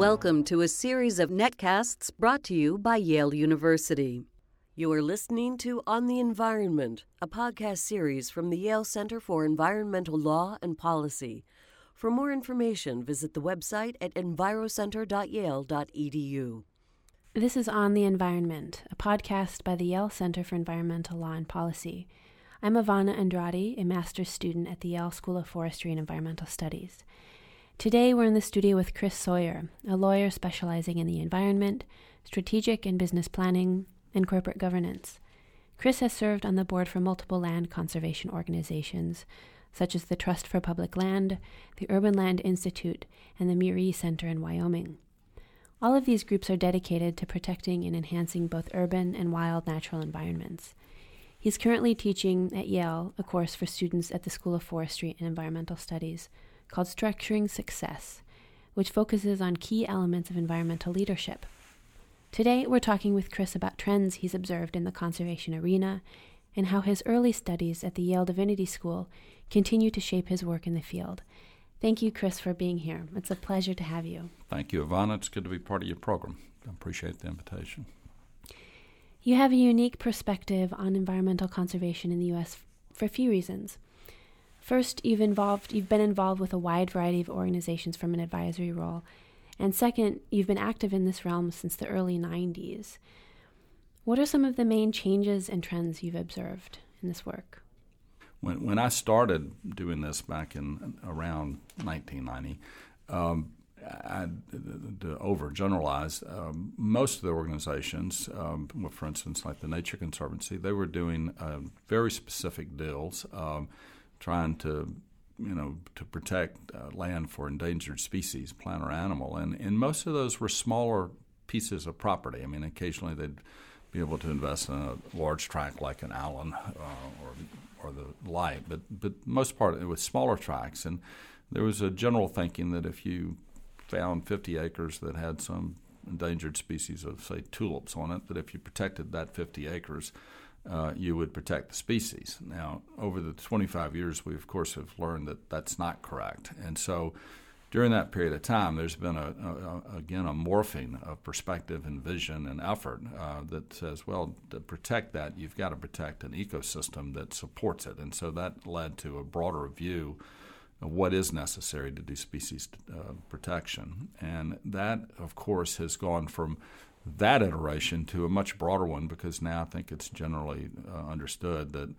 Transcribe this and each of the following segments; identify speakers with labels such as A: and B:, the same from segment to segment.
A: Welcome to a series of netcasts brought to you by Yale University. You are listening to On the Environment, a podcast series from the Yale Center for Environmental Law and Policy. For more information, visit the website at envirocenter.yale.edu.
B: This is On the Environment, a podcast by the Yale Center for Environmental Law and Policy. I'm Ivana Andrade, a master's student at the Yale School of Forestry and Environmental Studies. Today, we're in the studio with Chris Sawyer, a lawyer specializing in the environment, strategic and business planning, and corporate governance. Chris has served on the board for multiple land conservation organizations, such as the Trust for Public Land, the Urban Land Institute, and the Murie Center in Wyoming. All of these groups are dedicated to protecting and enhancing both urban and wild natural environments. He's currently teaching at Yale a course for students at the School of Forestry and Environmental Studies called Structuring Success, which focuses on key elements of environmental leadership. Today, we're talking with Chris about trends he's observed in the conservation arena and how his early studies at the Yale Divinity School continue to shape his work in the field. Thank you, Chris, for being here. It's a pleasure to have you.
C: Thank you, Ivana. It's good to be part of your program. I appreciate the invitation.
B: You have a unique perspective on environmental conservation in the U.S. for a few reasons. First, you've involved you've been involved with a wide variety of organizations from an advisory role, and second, you've been active in this realm since the early 90s. What are some of the main changes and trends you've observed in this work?
C: When, when I started doing this back in around 1990, um, I, to overgeneralize, um, most of the organizations, um, for instance, like the Nature Conservancy, they were doing uh, very specific deals, um, trying to, you know, to protect uh, land for endangered species, plant or animal, and and most of those were smaller pieces of property. I mean, occasionally they'd be able to invest in a large tract like an Allen uh, or or the like, but but most part it was smaller tracts, and there was a general thinking that if you found 50 acres that had some endangered species of say tulips on it, that if you protected that 50 acres, uh, you would protect the species. Now, over the 25 years, we of course have learned that that's not correct, and so during that period of time, there's been a, a, again a morphing of perspective and vision and effort uh, that says, well, to protect that, you've got to protect an ecosystem that supports it, and so that led to a broader view of what is necessary to do species uh, protection, and that, of course, has gone from that iteration to a much broader one because now I think it's generally uh, understood that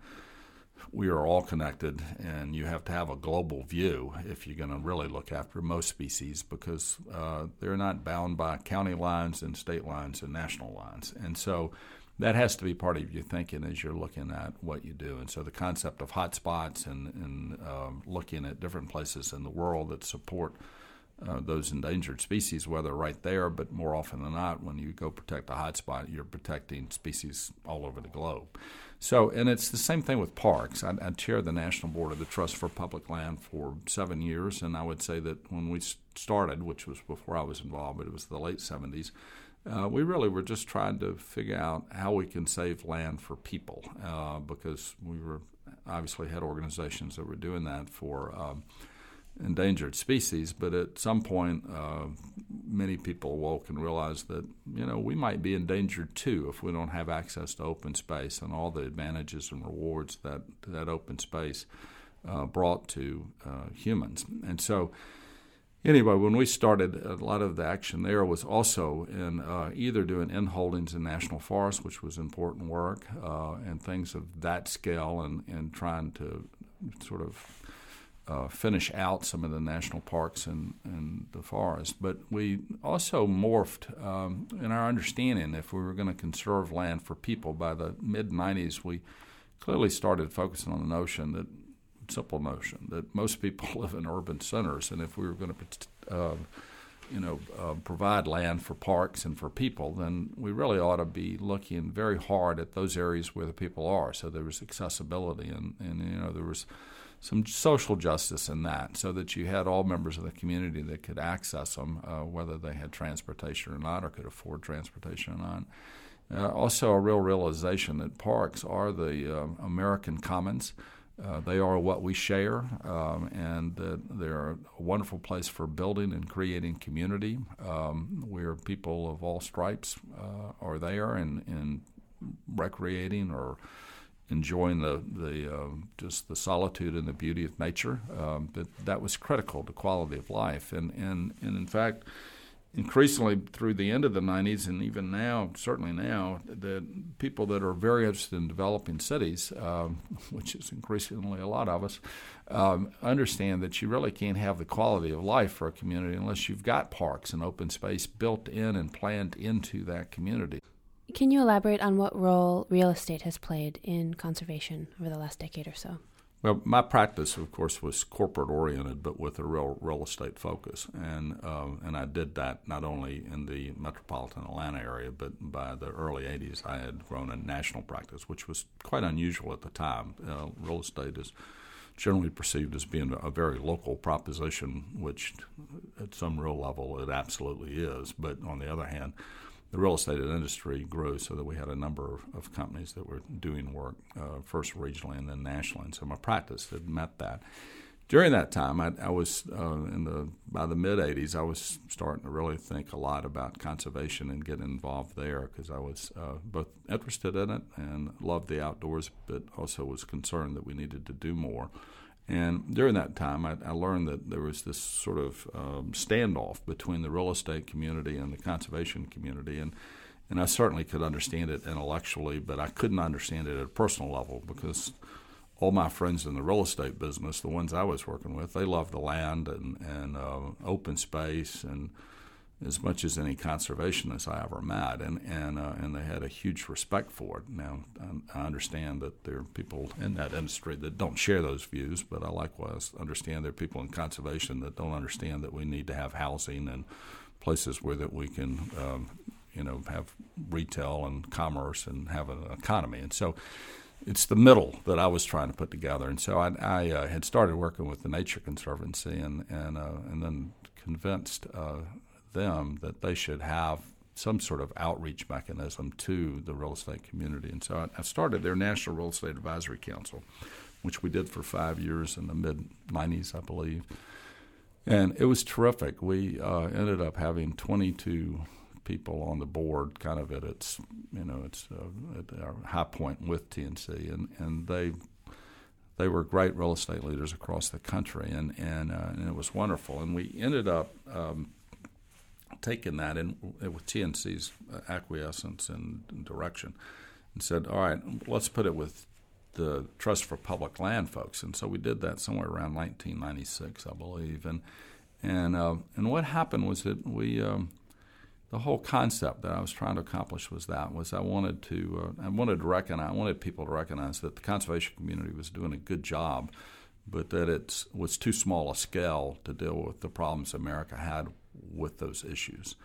C: we are all connected, and you have to have a global view if you're going to really look after most species because uh, they're not bound by county lines and state lines and national lines. And so that has to be part of your thinking as you're looking at what you do. And so the concept of hotspots and, and um, looking at different places in the world that support uh, those endangered species, whether right there, but more often than not, when you go protect a hotspot, you're protecting species all over the globe. So, and it's the same thing with parks. I, I chair the National Board of the Trust for Public Land for seven years, and I would say that when we started, which was before I was involved, but it was the late 70s, uh, we really were just trying to figure out how we can save land for people uh, because we were obviously had organizations that were doing that for um, endangered species, but at some point, uh, many people woke and realized that you know we might be endangered too if we don't have access to open space and all the advantages and rewards that that open space uh, brought to uh, humans. And so, anyway, when we started, a lot of the action there was also in uh, either doing in holdings in national forests, which was important work, uh, and things of that scale, and and trying to sort of uh, finish out some of the national parks and, and the forests. But we also morphed um, in our understanding if we were going to conserve land for people. By the mid 90s, we clearly started focusing on the notion that simple notion that most people live in urban centers, and if we were going to uh, you know, uh, provide land for parks and for people, then we really ought to be looking very hard at those areas where the people are. So there was accessibility, and, and you know there was some social justice in that, so that you had all members of the community that could access them, uh, whether they had transportation or not, or could afford transportation or not. Uh, also, a real realization that parks are the uh, American commons. uh, they are what we share, um, and they're a wonderful place for building and creating community. Um, where people of all stripes uh, are there and, and recreating or enjoying the the uh, just the solitude and the beauty of nature. Um, but that was critical to quality of life, and and and in fact increasingly through the end of the 90s and even now, certainly now, the people that are very interested in developing cities, um, which is increasingly a lot of us, um, understand that you really can't have the quality of life for a community unless you've got parks and open space built in and planned into that community.
B: Can you elaborate on what role real estate has played in conservation over the last decade or so?
C: Well, my practice, of course, was corporate oriented, but with a real real estate focus, and uh, and I did that not only in the metropolitan Atlanta area, but by the early '80s, I had grown a national practice, which was quite unusual at the time. Uh, real estate is generally perceived as being a very local proposition, which at some real level it absolutely is. But on the other hand, the real estate industry grew so that we had a number of companies that were doing work uh, first regionally and then nationally. And so my practice had met that. During that time, I, I was uh, in the by the mid '80s. I was starting to really think a lot about conservation and getting involved there because I was uh, both interested in it and loved the outdoors, but also was concerned that we needed to do more. And during that time, I, I, learned that there was this sort of um, standoff between the real estate community and the conservation community. And, and I certainly could understand it intellectually, but I couldn't understand it at a personal level because all my friends in the real estate business, the ones I was working with, they loved the land and, and uh, open space and as much as any conservationist I ever met, and and uh, and they had a huge respect for it. Now I, I understand that there are people in that industry that don't share those views, but I likewise understand there are people in conservation that don't understand that we need to have housing and places where that we can, um, you know, have retail and commerce and have an economy, and so. It's the middle that I was trying to put together, and so I, I uh, had started working with the Nature Conservancy, and and uh, and then convinced uh, them that they should have some sort of outreach mechanism to the real estate community. And so I, started their National Real Estate Advisory Council, which we did for five years in the mid 90s, I believe. And it was terrific. We uh, ended up having 22 people on the board, kind of at its, you know, its uh, at our high point with TNC, and and they they were great real estate leaders across the country, and and, uh, and it was wonderful. And we ended up um, taken that in with TNC's uh, acquiescence and, and direction, and said, "All right, let's put it with the Trust for Public Land folks." And so we did that somewhere around 1996, I believe. And and uh, and what happened was that we. Um, the whole concept that I was trying to accomplish was that was I wanted to uh, I wanted to recognize I wanted people to recognize that the conservation community was doing a good job, but that it was too small a scale to deal with the problems America had with those issues.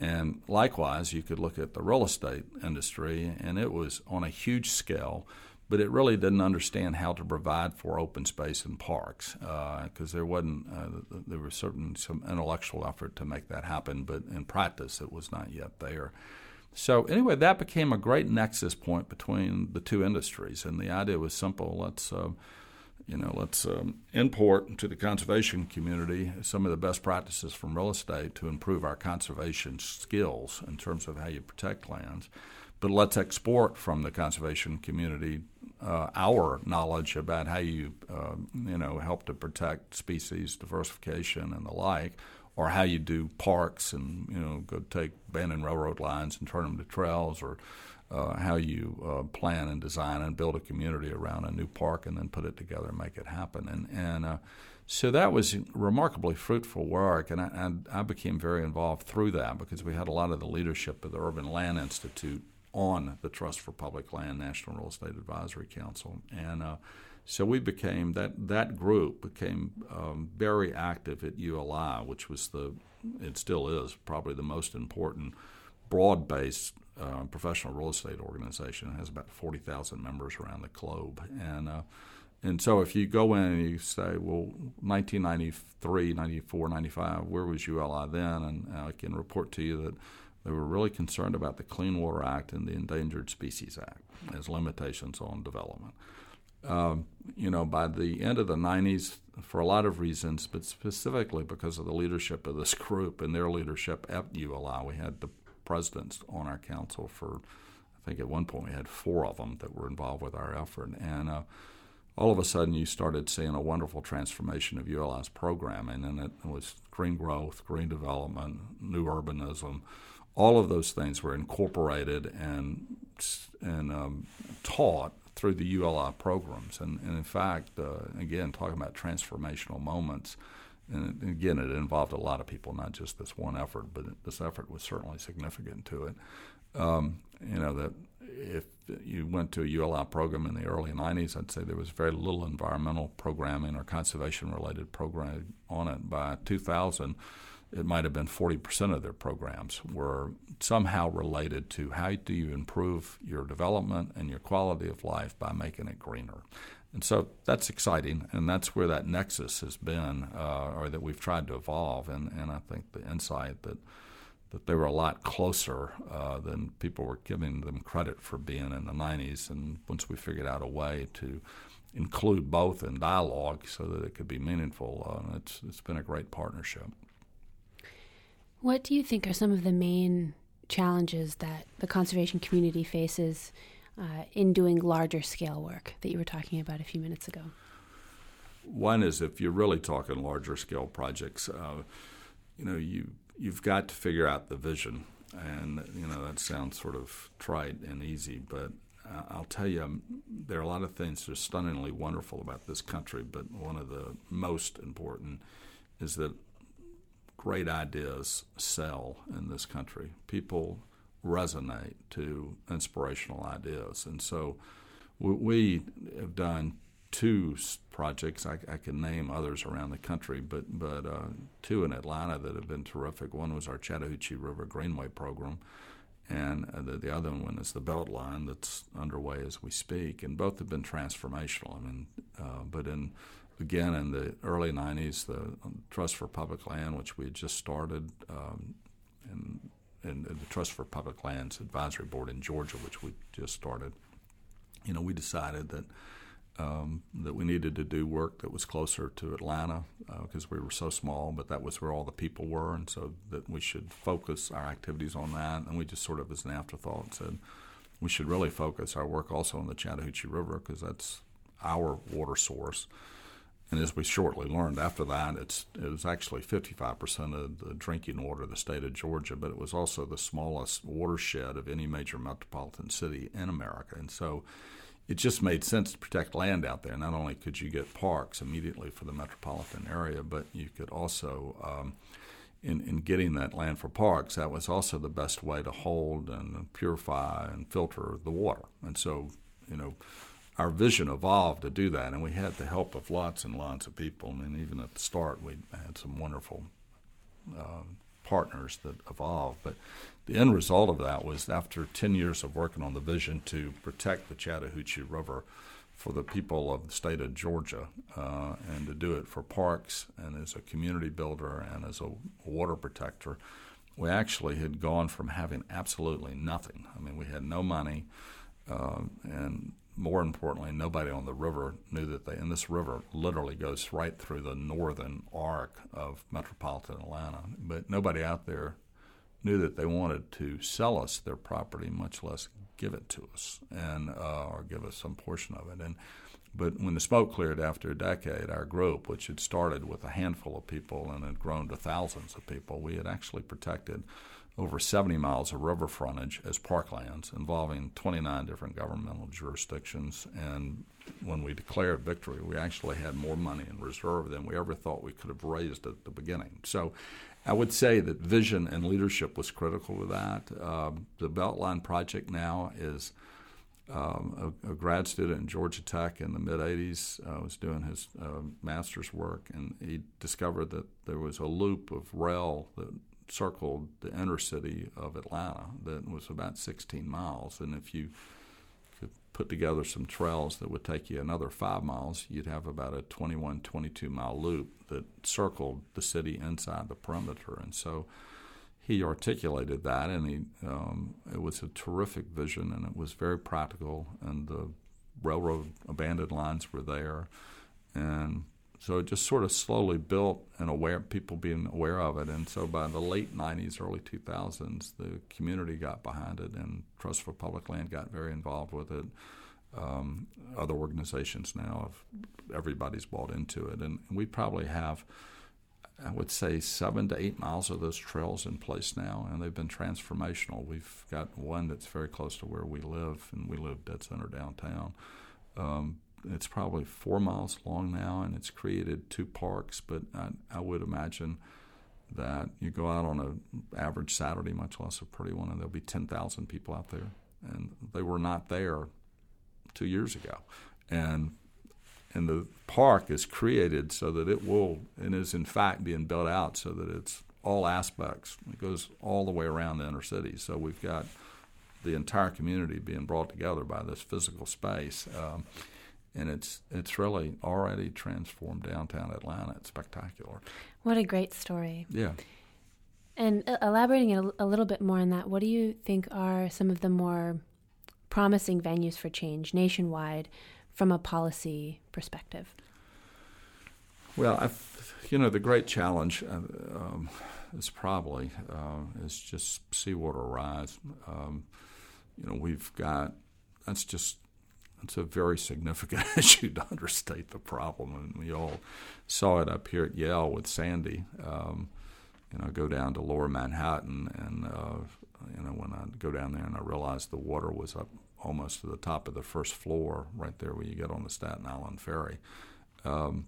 C: And likewise, you could look at the real estate industry, and it was on a huge scale, but it really didn't understand how to provide for open space and parks because uh, there wasn't uh, there was certain some intellectual effort to make that happen, but in practice, it was not yet there. So anyway, that became a great nexus point between the two industries, and the idea was simple: let's uh, you know, let's um, import to the conservation community some of the best practices from real estate to improve our conservation skills in terms of how you protect lands. But let's export from the conservation community uh, our knowledge about how you, uh, you know, help to protect species diversification and the like, or how you do parks and you know go take abandoned railroad lines and turn them to trails, or uh, how you uh, plan and design and build a community around a new park and then put it together and make it happen. And, and uh, so that was remarkably fruitful work, and I, I, I, became very involved through that because we had a lot of the leadership of the Urban Land Institute on the Trust for Public Land National Real Estate Advisory Council. And uh, so we became that that group became um, very active at ULI, which was the it still is probably the most important broad based uh, professional real estate organization. It has about 40,000 members around the globe. And, uh, and so if you go in and you say, well, 1993, 94, 95, where was ULI then? And I can report to you that they were really concerned about the Clean Water Act and the Endangered Species Act as limitations on development. um, you know, by the end of the 90s, for a lot of reasons, but specifically because of the leadership of this group and their leadership at ULI, we had the presidents on our council for, I think at one point we had four of them that were involved with our effort. And uh, all of a sudden you started seeing a wonderful transformation of ULI's programming, and it was green growth, green development, new urbanism. All of those things were incorporated and and um, taught through the ULI programs. And, and in fact, uh, again, talking about transformational moments, and again, it involved a lot of people, not just this one effort, but this effort was certainly significant to it. Um, you know, that if you went to a ULI program in the early 90s, I'd say there was very little environmental programming or conservation related programming on it. By 2000, it might have been 40% of their programs were somehow related to how do you improve your development and your quality of life by making it greener. And so that's exciting, and that's where that nexus has been, uh, or that we've tried to evolve. And, and I think the insight that that they were a lot closer uh, than people were giving them credit for being in the 90s. And once we figured out a way to include both in dialogue so that it could be meaningful, uh, it's, it's been a great partnership.
B: What do you think are some of the main challenges that the conservation community faces uh, in doing larger scale work that you were talking about a few minutes ago?
C: One is if you're really talking larger scale projects, uh, you know, you you've got to figure out the vision, and you know that sounds sort of trite and easy, but I'll tell you, there are a lot of things that are stunningly wonderful about this country, but one of the most important is that great ideas sell in this country. People resonate to inspirational ideas. And so we have done two projects. I, I, can name others around the country, but but uh, two in Atlanta that have been terrific. One was our Chattahoochee River Greenway program, and uh, the, the other one is the Beltline that's underway as we speak. And both have been transformational. I mean, uh, but in again in the early 90s, the um, Trust for Public Land, which we had just started, um, and, and the Trust for Public Lands Advisory Board in Georgia, which we just started, you know, we decided that um, that we needed to do work that was closer to Atlanta because uh, we were so small, but that was where all the people were, and so that we should focus our activities on that. And we just sort of, as an afterthought, said we should really focus our work also on the Chattahoochee River because that's our water source. And as we shortly learned after that, it's, it was actually 55% of the drinking water of the state of Georgia, but it was also the smallest watershed of any major metropolitan city in America. And so it just made sense to protect land out there. Not only could you get parks immediately for the metropolitan area, but you could also, um, in, in getting that land for parks, that was also the best way to hold and purify and filter the water. And so, you know, our vision evolved to do that, and we had the help of lots and lots of people. I mean, even at the start, we had some wonderful uh, partners that evolved. But the end result of that was after 10 years of working on the vision to protect the Chattahoochee River for the people of the state of Georgia uh, and to do it for parks and as a community builder and as a water protector. We actually had gone from having absolutely nothing. I mean, we had no money, uh, and more importantly, nobody on the river knew that they, and this river literally goes right through the northern arc of metropolitan Atlanta, but nobody out there knew that they wanted to sell us their property, much less give it to us and uh, or give us some portion of it. And but when the smoke cleared after a decade, our group, which had started with a handful of people and had grown to thousands of people, we had actually protected over 70 miles of river frontage as parklands involving 29 different governmental jurisdictions. And when we declared victory, we actually had more money in reserve than we ever thought we could have raised at the beginning. So I would say that vision and leadership was critical to that. Um, the Beltline project now is. Um, a, a, grad student in Georgia Tech in the mid 80s uh, was doing his uh, master's work, and he discovered that there was a loop of rail that circled the inner city of Atlanta that was about 16 miles. And if you could put together some trails that would take you another five miles, you'd have about a 21, 22 mile loop that circled the city inside the perimeter. And so he articulated that, and he um, it was a terrific vision, and it was very practical. And the railroad abandoned lines were there, and so it just sort of slowly built and aware people being aware of it. And so by the late '90s, early 2000s, the community got behind it, and Trust for Public Land got very involved with it. Um, other organizations now, have, everybody's bought into it, and we probably have I would say seven to eight miles of those trails in place now, and they've been transformational. We've got one that's very close to where we live, and we live dead center downtown. Um, it's probably four miles long now, and it's created two parks. But I, I would imagine that you go out on an average Saturday, much less a pretty one, and there'll be ten thousand people out there, and they were not there two years ago, and and the park is created so that it will and is in fact being built out so that it's all aspects. It goes all the way around the inner city. So we've got the entire community being brought together by this physical space. Um, and it's it's really already transformed downtown Atlanta. It's spectacular.
B: What a great story.
C: Yeah.
B: And uh, elaborating a, a little bit more on that, what do you think are some of the more promising venues for change nationwide from a policy perspective?
C: Well, I've, you know, the great challenge uh, um, is probably uh, is just seawater rise. Um, you know, we've got that's just it's a very significant issue to understate the problem, and we all saw it up here at Yale with Sandy. Um, you know, go down to Lower Manhattan, and uh, you know, when I go down there and I realized the water was up almost to the top of the first floor, right there where you get on the Staten Island ferry. Um,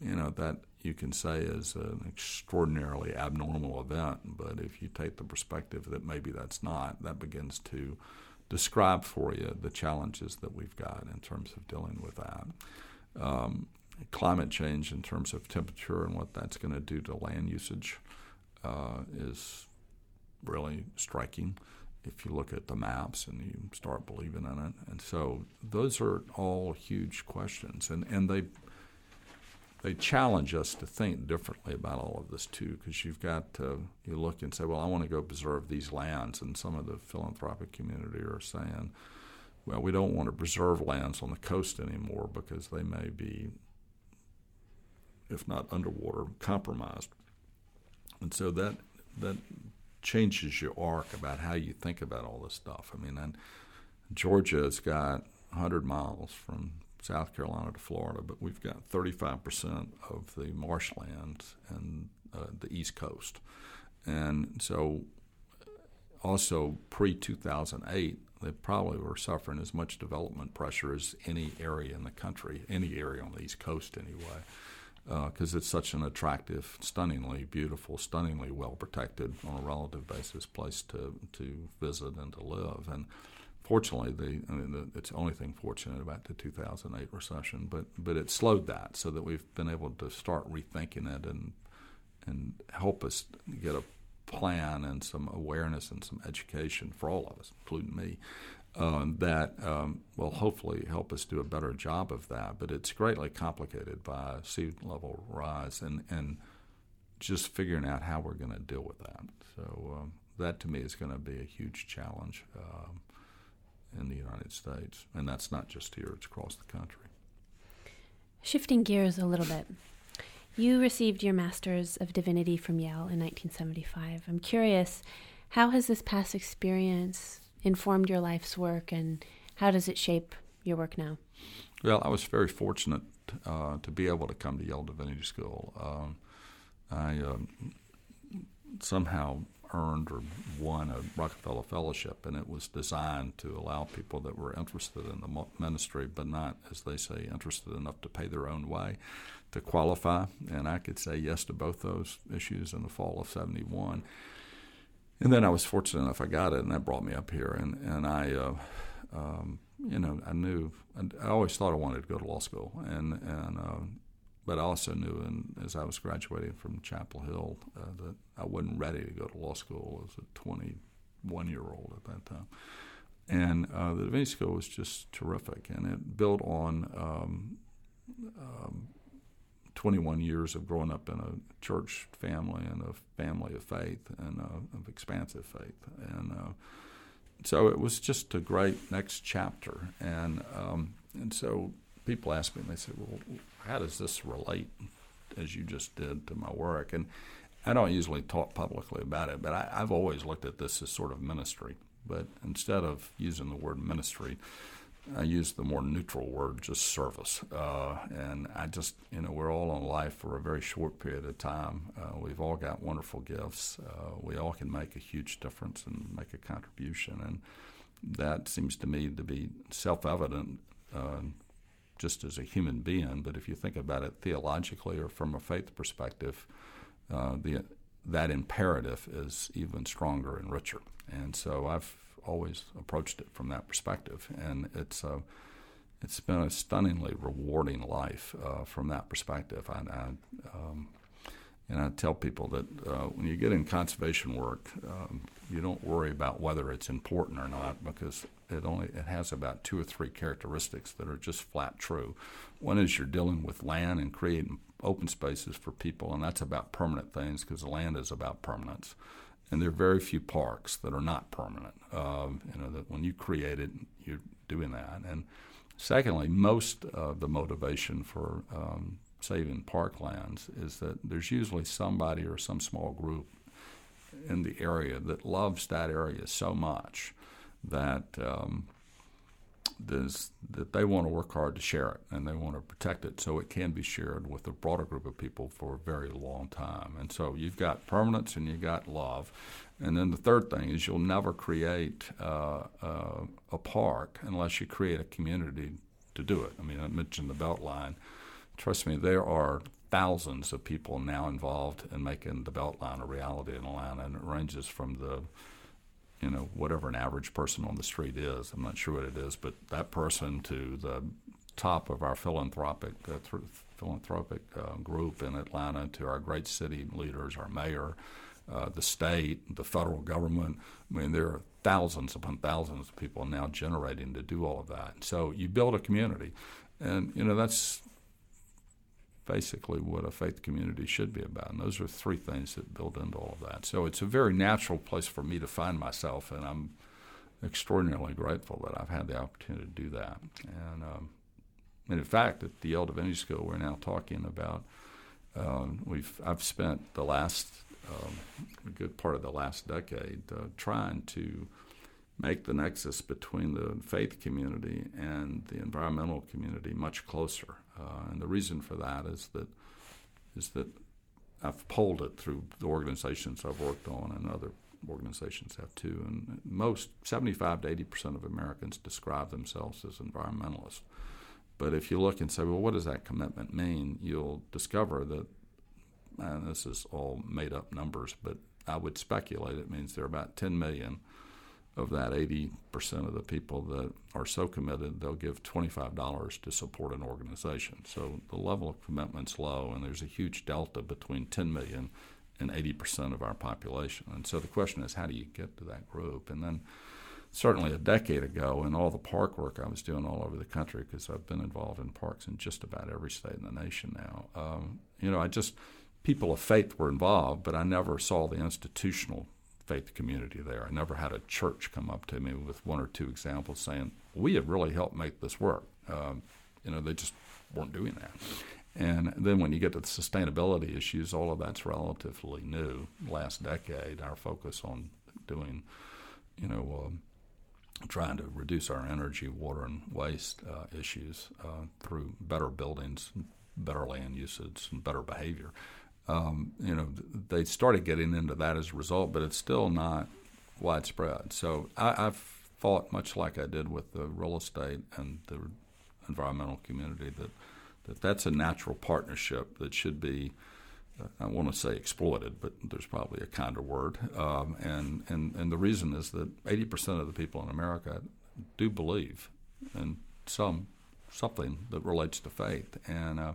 C: you know that you can say is an extraordinarily abnormal event, but if you take the perspective that maybe that's not, that begins to describe for you the challenges that we've got in terms of dealing with that. Um, climate change, in terms of temperature and what that's going to do to land usage, uh, is really striking if you look at the maps and you start believing in it. And so those are all huge questions, and and they they challenge us to think differently about all of this too, because you've got to you look and say, well, I want to go preserve these lands, and some of the philanthropic community are saying, well, we don't want to preserve lands on the coast anymore because they may be, if not underwater, compromised. And so that that changes your arc about how you think about all this stuff. I mean, and Georgia has got 100 miles from South Carolina to Florida, but we've got 35% of the marshlands and uh, the East Coast. And so, also pre 2008, they probably were suffering as much development pressure as any area in the country, any area on the East Coast anyway because uh, it's such an attractive, stunningly beautiful, stunningly well protected on a relative basis place to to visit and to live. And fortunately, the I mean, the, it's the only thing fortunate about the 2008 recession, but but it slowed that so that we've been able to start rethinking it and and help us get a plan and some awareness and some education for all of us, including me, um, that um, will hopefully help us do a better job of that. But it's greatly complicated by sea level rise and, and just figuring out how we're going to deal with that. So um, that to me is going to be a huge challenge um, in the United States. And that's not just here, it's across the country.
B: Shifting gears a little bit. You received your Master's of Divinity from Yale in 1975. I'm curious, how has this past experience informed your life's work, and how does it shape your work now?
C: Well, I was very fortunate uh, to be able to come to Yale Divinity School. Um, I um, somehow earned or won a Rockefeller Fellowship, and it was designed to allow people that were interested in the ministry, but not, as they say, interested enough to pay their own way, to qualify. And I could say yes to both those issues in the fall of 71 and then I was fortunate enough I got it, and that brought me up here. And and I, uh, um, you know, I knew I always thought I wanted to go to law school, and and uh, but I also knew, and as I was graduating from Chapel Hill, uh, that I wasn't ready to go to law school as a 21 year old at that time. And uh, the Divinity School was just terrific, and it built on um, um, 21 years of growing up in a church family and a family of faith and uh, of expansive faith. And uh, so it was just a great next chapter, and um, and so people ask me, and they say, "Well, how does this relate, as you just did, to my work?" And I don't usually talk publicly about it, but I, I've always looked at this as sort of ministry. But instead of using the word ministry, I use the more neutral word, just service. Uh, and I just, you know, we're all on life for a very short period of time. Uh, we've all got wonderful gifts. Uh, we all can make a huge difference and make a contribution. And that seems to me to be self evident uh, just as a human being. But if you think about it theologically or from a faith perspective, uh, the, that imperative is even stronger and richer. And so I've always approached it from that perspective, and it's uh, it's been a stunningly rewarding life uh, from that perspective. I, I um, and I tell people that uh, when you get in conservation work, um, you don't worry about whether it's important or not because it only it has about two or three characteristics that are just flat true. One is you're dealing with land and creating open spaces for people, and that's about permanent things because land is about permanence and there are very few parks that are not permanent. Um, you know that when you create it, you're doing that. And secondly, most of the motivation for um, saving parklands is that there's usually somebody or some small group in the area that loves that area so much that um, is that they want to work hard to share it and they want to protect it so it can be shared with a broader group of people for a very long time. And so you've got permanence and you've got love. And then the third thing is you'll never create uh, uh, a park unless you create a community to do it. I mean, I mentioned the Beltline. Trust me, there are thousands of people now involved in making the Beltline a reality in Atlanta, and it ranges from the you know, whatever an average person on the street is. I'm not sure what it is, but that person to the top of our philanthropic uh, th- philanthropic uh, group in Atlanta, to our great city leaders, our mayor, uh, the state, the federal government. I mean, there are thousands upon thousands of people now generating to do all of that. So you build a community, and you know that's basically what a faith community should be about. And those are three things that build into all of that. So it's a very natural place for me to find myself, and I'm extraordinarily grateful that I've had the opportunity to do that. And, um, and in fact, at the Yale Divinity School, we're now talking about um, we've I've spent the last um, a good part of the last decade uh, trying to make the nexus between the faith community and the environmental community much closer. Uh, and the reason for that is that is that I've polled it through the organizations I've worked on, and other organizations have too. And most 75 to 80 percent of Americans describe themselves as environmentalists. But if you look and say, well, what does that commitment mean? You'll discover that, and this is all made up numbers, but I would speculate it means there are about 10 million of that 80% of the people that are so committed, they'll give $25 to support an organization. So the level of commitment's low, and there's a huge delta between 10 million and 80% of our population. And so the question is, how do you get to that group? And then certainly a decade ago, in all the park work I was doing all over the country, because I've been involved in parks in just about every state in the nation now, um, you know, I just, people of faith were involved, but I never saw the institutional faith community there. I never had a church come up to me with one or two examples saying, "We have really helped make this work." Um, you know, they just weren't doing that. And then when you get to the sustainability issues, all of that's relatively new. Last decade, our focus on doing, you know, um, trying to reduce our energy, water, and waste uh, issues uh, through better buildings, better land usage, and better behavior um, you know, they started getting into that as a result, but it's still not widespread. So I, have thought, much like I did with the real estate and the environmental community, that, that that's a natural partnership that should be. I want to say exploited, but there's probably a kinder word. Um, and, and, and the reason is that 80% of the people in America do believe in some something that relates to faith. And uh,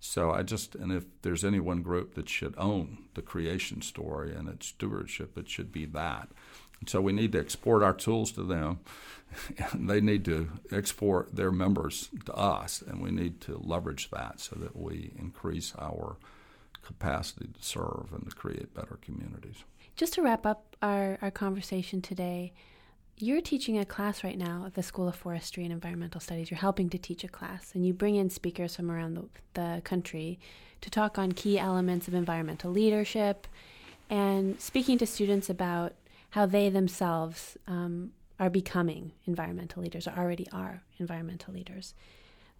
C: so I just, and if there's any one group that should own the creation story and its stewardship, it should be that. And so we need to export our tools to them, and they need to export their members to us, and we need to leverage that so that we increase our capacity to serve and to create better communities.
B: Just to wrap up our, our conversation today, you're teaching a class right now at the School of Forestry and Environmental Studies. You're helping to teach a class, and you bring in speakers from around the, the country to talk on key elements of environmental leadership and speaking to students about how they themselves um, are becoming environmental leaders or already are environmental leaders.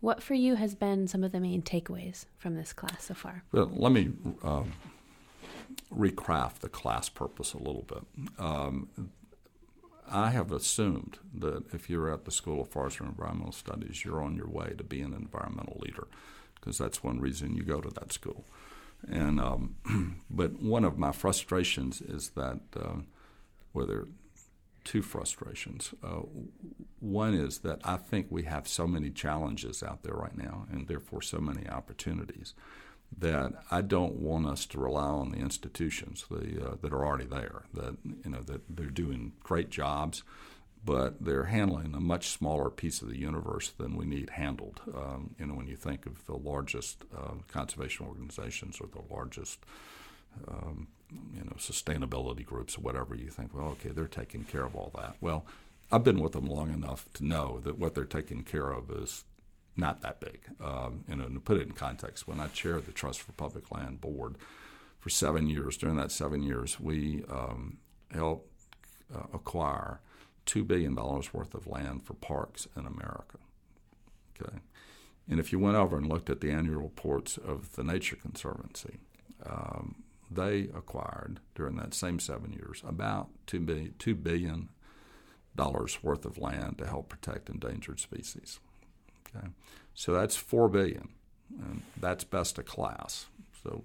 B: What for you has been some of the main takeaways from this class so far?
C: Well, let me uh, recraft the class purpose a little bit. Um, I have assumed that if you're at the School of Forestry and Environmental Studies, you're on your way to being an environmental leader, because that's one reason you go to that school. And um, but one of my frustrations is that, uh, are two frustrations. Uh, one is that I think we have so many challenges out there right now, and therefore so many opportunities that I don't want us to rely on the institutions the, uh, that are already there. That you know that they're doing great jobs, but they're handling a much smaller piece of the universe than we need handled. Um, you know, when you think of the largest uh, conservation organizations or the largest um, you know sustainability groups or whatever, you think, well, okay, they're taking care of all that. Well. I've been with them long enough to know that what they're taking care of is not that big. Um, you know, to put it in context, when I chaired the Trust for Public Land Board for seven years, during that seven years, we um, helped uh, acquire $2 billion worth of land for parks in America. Okay. And if you went over and looked at the annual reports of the Nature Conservancy, um, they acquired during that same seven years about $2 billion, $2 billion worth of land to help protect endangered species. Okay, so that's four billion, and that's best of class. So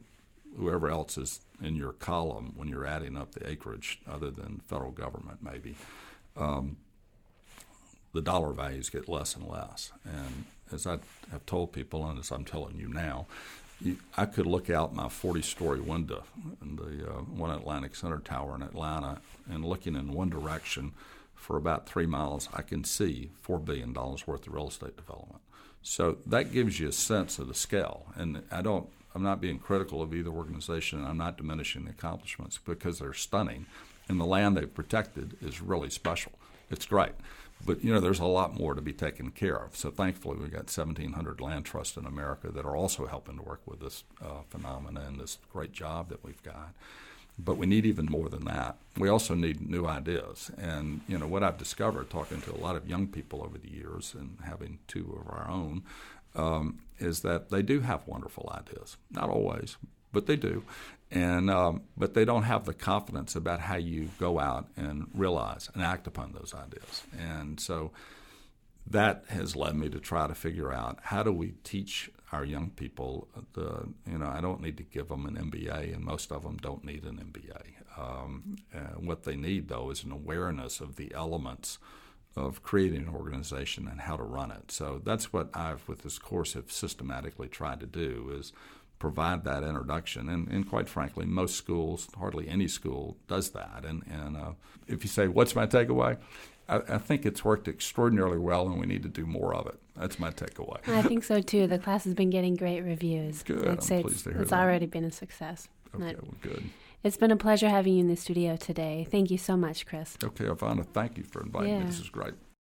C: whoever else is in your column when you're adding up the acreage, other than federal government, maybe, um, the dollar values get less and less. And as I have told people, and as I'm telling you now, you, I could look out my 40-story window in the uh, One Atlantic Center Tower in Atlanta, and looking in one direction for about three miles, I can see $4 billion worth of real estate development. So that gives you a sense of the scale. And I don't, I'm not being critical of either organization. I'm not diminishing the accomplishments because they're stunning. And the land they've protected is really special. It's great. But you know, there's a lot more to be taken care of. So thankfully, we've got 1,700 land trusts in America that are also helping to work with this uh, phenomenon and this great job that we've got. But we need even more than that. We also need new ideas. And you know what I've discovered talking to a lot of young people over the years and having two of our own um, is that they do have wonderful ideas. Not always, but they do. And um, but they don't have the confidence about how you go out and realize and act upon those ideas. And so that has led me to try to figure out how do we teach our young people the you know I don't need to give them an MBA and most of them don't need an MBA. Um, what they need though is an awareness of the elements of creating an organization and how to run it. So that's what I've with this course have systematically tried to do is provide that introduction. And, and quite frankly, most schools, hardly any school, does that. And, and uh, if you say, What's my takeaway? I, I, think it's worked extraordinarily well, and we need to do more of it. That's my takeaway.
B: I think so too. The class has been getting great reviews.
C: Good. I'd say it's,
B: it's
C: that.
B: already been a success.
C: Okay, well, good.
B: It's been a pleasure having you in the studio today. Thank you so much, Chris.
C: Okay, Ivana, thank you for inviting
B: yeah.
C: me. This is great.